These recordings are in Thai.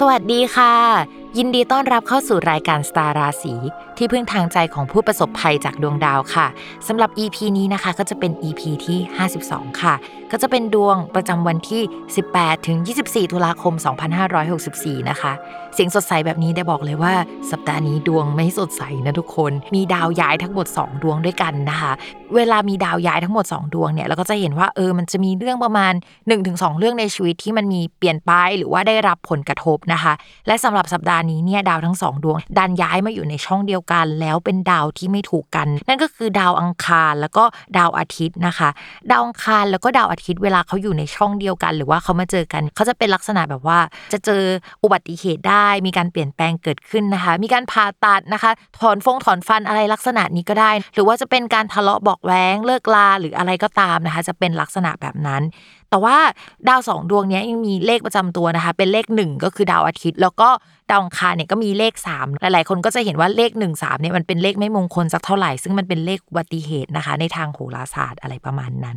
สวัสดีค่ะ ยินดีต้อนรับเข้าสู่รายการสตาราสีที่พึ่งทางใจของผู้ประสบภัยจากดวงดาวค่ะสำหรับ EP นี้นะคะก็จะเป็น EP ที่ 52 ค่ะ ก็จะเป็นดวงประจำวันที่ 18 ถึง 24 ตุลาคม 2564 นะคะ เสียงสดใสแบบนี้ได้บอกเลยว่า สัปดาห์นี้ดวงไม่สดใสนะทุกคน มีดาวย้ายทั้งหมด 2 ดวงด้วยกันนะคะ เวลามีดาวย้ายทั้งหมด 2 ดวงเนี่ยเราก็จะเห็นว่าเออมันจะมีเรื่องประมาณ 1-2 เรื่องในชีวิตที่มันมีเปลี่ยนไปหรือว่าได้รับผลกระทบนะคะ และสำหรับสัปดาห์นี้เนี่ยดาวทั้งสองดวง ดันย้ายมาอยู่ในช่องเดียวกัน แล้วเป็นดาวที่ไม่ถูกกัน นั่นก็คือดาวอังคารแล้วก็ดาวอาทิตย์นะคะ ดาวอังคารแล้วก็ดาวอาทิตย์เวลาเขาอยู่ในช่องเดียวกัน หรือว่าเขามาเจอกันเขาจะเป็นลักษณะแบบว่า จะเจออุบัติเหตุได้ มีการเปลี่ยนแปลงเกิดขึ้นนะคะ มีการผ่าตัดนะคะ ถอนฟงถอนฟันอะไรลักษณะนี้ก็ได้ หรือว่าจะเป็นการทะเลาะบอกแว้งเลิกลาหรืออะไรก็ตามนะคะ จะเป็นลักษณะแบบนั้น แต่ว่าดาวสองดวงนี้ยังมีเลขประจำตัวนะคะ เป็นเลขหนึ่งก็คือดาวอาทิตย์ แล้วก็ดาวอังคารเนี่ยก็มีเลข 3 หลายๆ คนก็จะเห็นว่าเลข 1 3เนี่ยมันเป็นเลขไม่มงคลสักเท่าไหร่ ซึ่งมันเป็นเลขอุบัติเหตุนะคะ ในทางโหราศาสตร์อะไรประมาณนั้น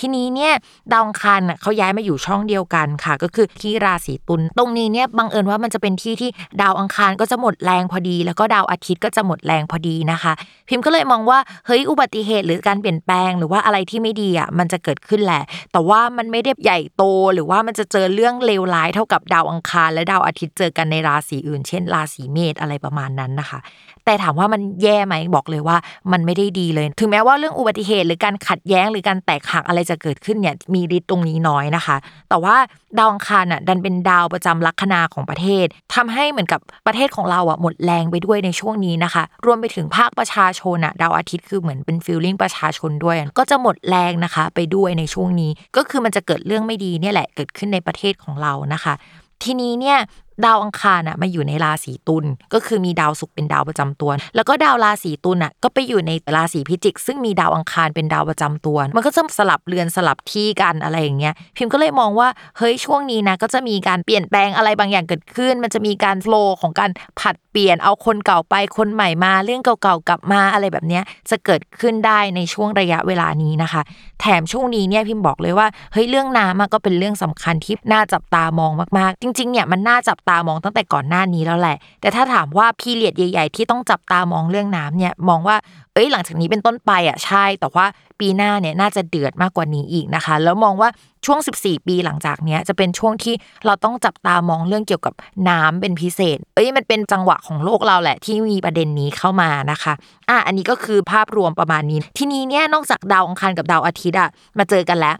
ทีนี้เนี่ยดาวอังคารเขาย้ายมาอยู่ช่องเดียวกันค่ะ ก็คือที่ราศีตุลตรงนี้เนี่ยบังเอิญว่ามันจะเป็นที่ที่ดาวอังคารก็จะหมดแรงพอดี แล้วก็ดาวอาทิตย์ก็จะหมดแรงพอดีนะคะ พิมพ์ก็เลยมองว่าเฮ้ยอุบัติเหตุหรือการเปลี่ยนแปลง หรือว่าอะไรที่ไม่ดีอะมันจะเกิดขึ้นแหละ แต่ว่ามันไม่ได้ใหญ่โต หรือว่ามันจะเจอเรื่องเลวร้ายเท่ากับดาวอังคาร และดาวอาทิตย์เจอกันในราศีอื่น เช่น ราศีเมษอะไรประมาณนั้นนะคะ แต่ถามว่ามันแย่ไหมบอกเลยว่า มันไม่ได้ดีเลย ถึงแม้ว่าเรื่องอุบัติเหตุหรือการขัดแย้งหรือการแตกหักอะไรจะเกิดขึ้นเนี่ยมีฤทธิ์ตรงนี้น้อยนะคะ แต่ว่าดาวอังคารอะดันเป็นดาวประจำลัคนาของประเทศทำให้เหมือนกับประเทศของเราอะหมดแรงไปด้วยในช่วงนี้นะคะ รวมไปถึงภาคประชาชนอะดาวอาทิตย์คือเหมือนเป็น feeling ประชาชนด้วย ก็จะหมดแรงนะคะ ไปด้วยในช่วงนี้ ก็คือมันจะเกิดเรื่องไม่ดีเนี่ยแหละเกิดขึ้นในประเทศของเรานะคะ ทีนี้เนี่ยดาวอังคารอะมาอยู่ในราศีตุลก็คือมีดาวศุกร์เป็นดาวประจำตัว แล้วก็ดาวราศีตุลอะก็ไปอยู่ในราศีพิจิก ซึ่งมีดาวอังคารเป็นดาวประจำตัว มันก็จะสลับเรือนสลับที่กันอะไรอย่างเงี้ยพิมก็เลยมองว่าเฮ้ยช่วงนี้นะก็จะมีการเปลี่ยนแปลงอะไรบางอย่างเกิดขึ้น มันจะมีการโฟล์ของการผัดเปลี่ยนเอาคนเก่าไปคนใหม่มาเรื่องเก่าๆกลับมาอะไรแบบเนี้ยจะเกิดขึ้นได้ในช่วงระยะเวลานี้นะคะ แถมช่วงนี้เนี่ยพิมบอกเลยว่าเฮ้ยเรื่องน้ำก็เป็นเรื่องสำคัญที่น่าจับตามองมากๆ จริงๆเนี่ยมันน่าจับตามองตั้งแต่ก่อนหน้านี้แล้วแหละ แต่ถ้าถามว่าพีเรียดใหญ่ ๆ ที่ต้องจับตามองเรื่องน้ำเนี่ยมองว่าเอ้ยหลังจากนี้เป็นต้นไปอะใช่ แต่ว่าปีหน้าเนี่ยน่าจะเดือดมากกว่านี้อีกนะคะ แล้วมองว่าช่วง 14 ปีหลังจากเนี้ยจะเป็นช่วงที่เราต้องจับตามองเรื่องเกี่ยวกับน้ำเป็นพิเศษ เอ้ยมันเป็นจังหวะของโลกเราแหละ ที่มีประเด็นนี้เข้ามานะคะ อะอันนี้ก็คือภาพรวมประมาณนี้ ทีนี้เนี่ยนอกจากดาวอังคารกับดาวอาทิตย์อะมาเจอกันแล้ว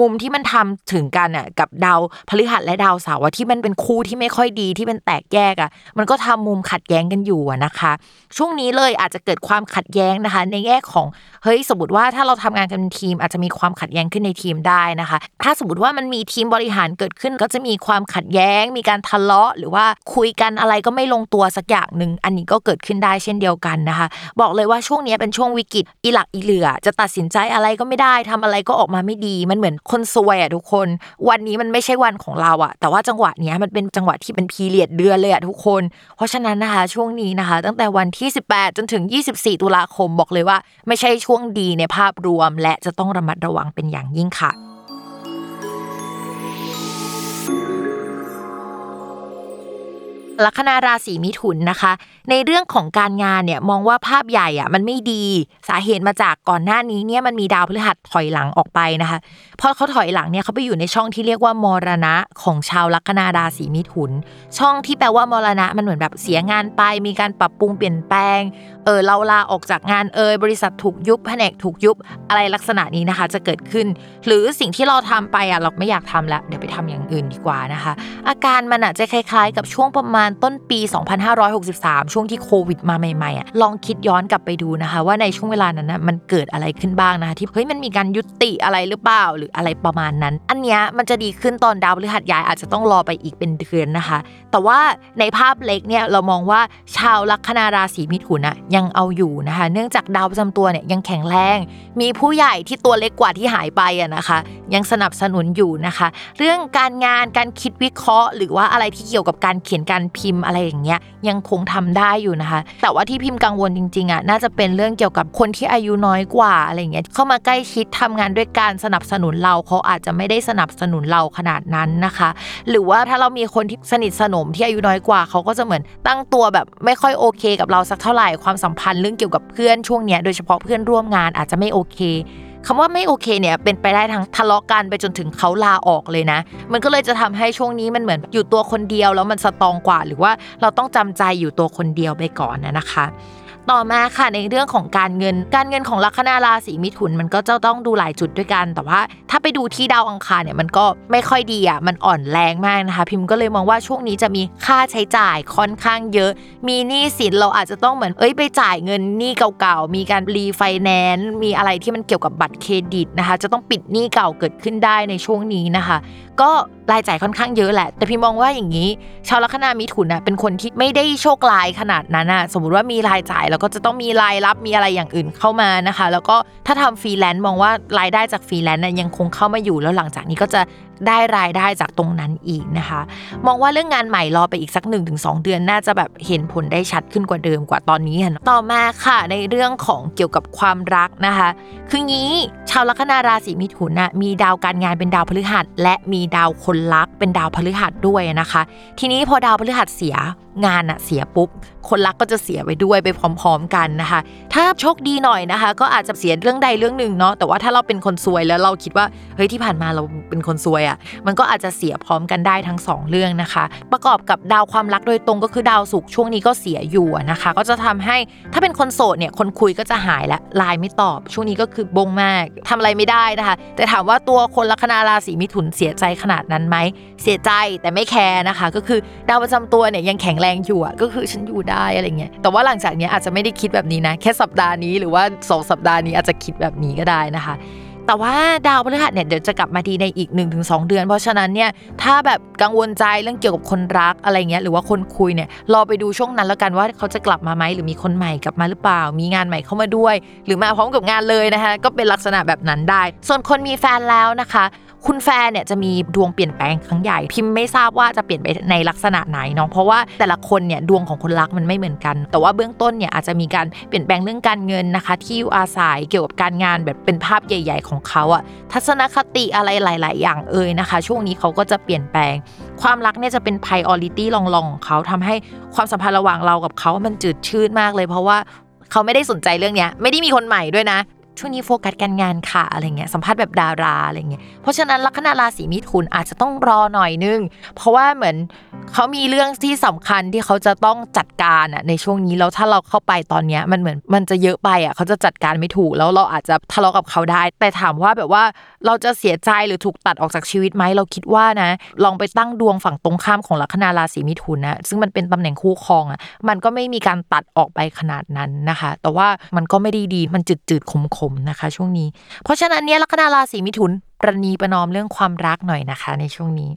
มุมที่มันทำถึงกันอะกับดาวพฤหัสและดาวเสาร์ที่มันเป็นคู่ที่ไม่ค่อยดีที่เป็นแตกแยกอะมันก็ทำมุมขัดแย้งกันอยู่นะคะ ช่วงนี้เลยอาจจะเกิดความขัดแย้งนะคะ ในแง่ของเฮ้ยสมมติว่าถ้าเราทำงานกันเป็นทีม อาจจะมีความขัดแย้งขึ้นในทีมได้นะคะ ถ้าสมมติว่ามันมีทีมบริหารเกิดขึ้น ก็จะมีความขัดแย้ง มีการทะเลาะ หรือว่าคุยกันอะไรก็ไม่ลงตัวสักอย่างหนึ่งอันนี้ก็เกิดขึ้นได้เช่นเดียวกันนะคะ บอกเลยว่าช่วงนี้เป็นช่วงวิกฤตอีหลักอีเหลือ จะตัดสินใจอะไรก็ไม่ได้ทำอะไรก็ออกมาไม่ดีมันเหมือนคนซวยอะทุกคน วันนี้มันไม่ใช่วันของเราอะแต่ว่าจังหวะเนี้ยมันเป็นจังหวะที่เป็นพีเรียดเดือนเลยอะทุกคน เพราะฉะนั้นนะคะช่วงนี้นะคะ ตั้งแต่วันที่ 18 จนถึง 24 ตุลาคมบอกเลยว่า ไม่ใช่ช่วงดีในภาพรวม และจะต้องระมัดระวังเป็นอย่างยิ่งค่ะ ลัคนาราศีมิถุนนะคะ ในเรื่องของการงานเนี่ยมองว่าภาพใหญ่อะมันไม่ดีสาเหตุมาจากก่อนหน้านี้เนี่ยมันมีดาวพฤหัสถอยหลังออกไปนะคะพอเขาถอยหลังเนี่ยเขาไปอยู่ในช่องที่เรียกว่ามรณะของชาวลัคนาราศีมิถุน ช่องที่แปลว่ามรณะมันเหมือนแบบเสียงานไป มีการปรับปรุงเปลี่ยนแปลงเออเราลาออกจากงานเอยบริษัทถูกยุบแผนกถูกยุบอะไรลักษณะนี้นะคะ จะเกิดขึ้น หรือสิ่งที่เราทำไปอะเราไม่อยากทำแล้วเดี๋ยวไปทำอย่างอื่นดีกว่านะคะ อาการมันอะจะคล้าย ๆ กับช่วงประมาณต้นปี 2563 ช่วงที่โควิดมาใหม่ๆอะลองคิดย้อนกลับไปดูนะคะ ว่าในช่วงเวลานั้นนะมันเกิดอะไรขึ้นบ้างนะคะ ที่เฮ้ยมันมีการยุติอะไรหรือเปล่าหรืออะไรประมาณนั้น อันเนี้ยมันจะดีขึ้นตอนดาวพฤหัสย้ายอาจจะต้องรอไปอีกเป็นเดือนนะคะ แต่ว่าในภาพเล็กเนี่ยเรามองว่าชาวลัคนาราศีมิถุนอะยังเอาอยู่นะคะ เนื่องจากดาวประจำตัวเนี่ยยังแข็งแรง มีผู้ใหญ่ที่ตัวเล็กกว่าที่หายไปอะนะคะ ยังสนับสนุนอยู่นะคะ เรื่องการงานการคิดวิเคราะห์ หรือว่าอะไรที่เกี่ยวกับการเขียนการพิมพ์อะไรอย่างเงี้ยยังคงทำได้อยู่นะคะ แต่ว่าที่พิมพ์กังวลจริงๆอะน่าจะเป็นเรื่องเกี่ยวกับคนที่อายุน้อยกว่าอะไรเงี้ยเข้ามาใกล้ชิดทำงานด้วยการสนับสนุนเราเขาอาจจะไม่ได้สนับสนุนเราขนาดนั้นนะคะ หรือว่าถ้าเรามีคนที่สนิทสนมที่อายุน้อยกว่าเขาก็จะเหมือนตั้งตัวแบบไม่ค่อยโอเค กับเราสักเท่าไหร่ความสัมพันธ์เรื่องเกี่ยวกับเพื่อนช่วงเนี้ยโดยเฉพาะเพื่อนร่วมงานอาจจะไม่โอเค คำว่าไม่โอเคเนี่ยเป็นไปได้ทั้งทะเลาะกันไปจนถึงเขาลาออกเลยนะ มันก็เลยจะทำให้ช่วงนี้มันเหมือนอยู่ตัวคนเดียวแล้วมันสตองกว่า หรือว่าเราต้องจำใจอยู่ตัวคนเดียวไปก่อนนะนะคะ ต่อมาค่ะในเรื่องของการเงิน การเงินของลัคนาราศีมิถุนมันก็จะต้องดูหลายจุดด้วยกัน แต่ว่าถ้าไปดูที่ดาวอังคารเนี่ยมันก็ไม่ค่อยดีอะมันอ่อนแรงมากนะคะ พิมพ์ก็เลยมองว่าช่วงนี้จะมีค่าใช้จ่ายค่อนข้างเยอะ มีหนี้สินเราอาจจะต้องเหมือนเอ้ยไปจ่ายเงินหนี้เก่าๆมีการรีไฟแนนซ์มีอะไรที่มันเกี่ยวกับบัตรเครดิตนะคะ จะต้องปิดหนี้เก่าเกิดขึ้นได้ในช่วงนี้นะคะ ก็รายจ่ายค่อนข้างเยอะแหละ แต่พี่มองว่าอย่างนี้ ชาวลัคนามิถุนน่ะเป็นคนที่ไม่ได้โชคลายขนาดนั้นน่ะสมมุติว่ามีรายจ่ายแล้วก็จะต้องมีรายรับมีอะไรอย่างอื่นเข้ามานะคะ แล้วก็ถ้าทำฟรีแลนซ์มองว่ารายได้จากฟรีแลนซ์น่ะยังคงเข้ามาอยู่แล้วหลังจากนี้ก็จะได้รายได้จากตรงนั้นอีกนะคะ มองว่าเรื่องงานใหม่รอไปอีกสัก 1-2 เดือนน่าจะแบบเห็นผลได้ชัดขึ้นกว่าเดิมกว่าตอนนี้ค่ะต่อมาค่ะในเรื่องของเกี่ยวกับความรักนะคะ คืองี้ชาวลัคนาราศีมิถุนนะมีดาวการงานเป็นดาวพฤหัส และมีดาวคนรักเป็นดาวพฤหัสด้วยนะคะ ทีนี้พอดาวพฤหัสเสียงานอะเสียปุ๊บ คนรักก็จะเสียไปด้วยไปพร้อม ๆ กันนะคะ ถ้าโชคดีหน่อยนะคะ ก็อาจจะเสียเรื่องใดเรื่องหนึ่งเนาะแต่ว่าถ้าเราเป็นคนซวยแล้วเราคิดว่าเฮ้ยที่ผ่านมาเราเป็นคนซวยอะมันก็อาจจะเสียพร้อมกันได้ทั้งสองเรื่องนะคะ ประกอบกับดาวความรักโดยตรงก็คือดาวศุกช่วงนี้ก็เสียอยู่นะคะ ก็จะทำให้ถ้าเป็นคนโสดเนี่ยคนคุยก็จะหายและไลน์ไม่ตอบ ช่วงนี้ก็คือบงมากทำอะไรไม่ได้นะคะ แต่ถามว่าตัวคนลัคนาราศีมิถุนเสียใจขนาดนั้นไหมเสียใจแต่ไม่แคร์นะคะ ก็คือดาวประจำตัวเนี่ยยังแข็งแรงอยู่อะก็คือฉันอยู่ได้อะไรเงี้ยแต่ว่าหลังจากนี้อาจจะไม่ได้คิดแบบนี้นะ แค่สัปดาห์นี้หรือว่า 2 สัปดาห์นี้อาจจะคิดแบบนี้ก็ได้นะคะ แต่ว่าดาวพฤหัสเนี่ยเดี๋ยวจะกลับมาดีในอีก 1-2 เดือน เพราะฉะนั้นเนี่ยถ้าแบบกังวลใจเรื่องเกี่ยวกับคนรักอะไรเงี้ยหรือว่าคนคุยเนี่ยรอไปดูช่วงนั้นแล้วกันว่าเขาจะกลับมาไหมหรือมีคนใหม่กลับมาหรือเปล่า มีงานใหม่เข้ามาด้วย หรือมาพร้อมกับงานเลยนะคะก็เป็นลักษณะแบบนั้นได้ ส่วนคนมีแฟนแล้วนะคะ คุณแฟนเนี่ยจะมีดวงเปลี่ยนแปลงครั้งใหญ่พิมพ์ไม่ทราบว่าจะเปลี่ยนไปในลักษณะไหนเนาะเพราะว่าแต่ละคนเนี่ยดวงของคนรักมันไม่เหมือนกัน แต่ว่าเบื้องต้นเนี่ยอาจจะมีการเปลี่ยนแปลงเรื่องการเงินนะคะ ที่อยู่อาศัยเกี่ยวกับการงานแบบเป็นภาพใหญ่ ๆ ของเขาอะทัศนคติอะไรหลาย ๆ อย่างเอ่ยนะคะ ช่วงนี้เขาก็จะเปลี่ยนแปลง ความรักเนี่ยจะเป็น priority ลองๆของเขาทำให้ความสัมพันธ์ระหว่างเรากับเขา มันจืดชืดมากเลย เพราะว่าเขาไม่ได้สนใจเรื่องเนี้ยไม่ได้มีคนใหม่ด้วยนะ ช่วงนี้โฟกัสการงานค่ะอะไรเงี้ยสัมภาษณ์แบบดาราอะไรเงี้ยเพราะฉะนั้นลัคนาราศีมิถุนอาจจะต้องรอหน่อยนึง เพราะว่าเหมือนเขามีเรื่องที่สำคัญที่เขาจะต้องจัดการอะในช่วงนี้แล้วถ้าเราเข้าไปตอนเนี้ยมันเหมือนมันจะเยอะไปอะเขาจะจัดการไม่ถูกแล้วเราอาจจะทะเลาะกับเขาได้ แต่ถามว่าแบบว่าเราจะเสียใจหรือถูกตัดออกจากชีวิตไหมเราคิดว่านะ ลองไปตั้งดวงฝั่งตรงข้ามของลัคนาราศีมิถุนนะซึ่งมันเป็นตำแหน่งคู่ครองอะมันก็ไม่มีการตัดออกไปขนาดนั้นนะคะ แต่ว่ามันก็ไม่ได้ดีมันจืดๆขมๆนะคะ ช่วงนี้ เพราะฉะนั้นเนี่ยลัคนาราศีมิถุนประนีประนอมเรื่องความรักหน่อยนะคะ ในช่วงนี้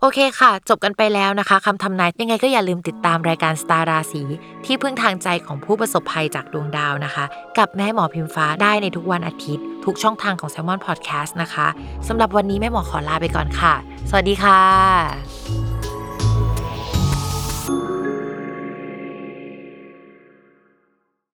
โอเคค่ะ จบกันไปแล้วนะคะคำทำนายยังไงก็อย่าลืมติดตามรายการสตาร์ราศีที่พึ่งทางใจของผู้ประสบภัยจากดวงดาวนะคะ กับแม่หมอพิมฟ้าได้ในทุกวันอาทิตย์ ทุกช่องทางของ s ซ l m o n Podcast นะคะสำหรับวันนี้แม่หมอขอลาไปก่อนค่ะ สวัสดีค่ะ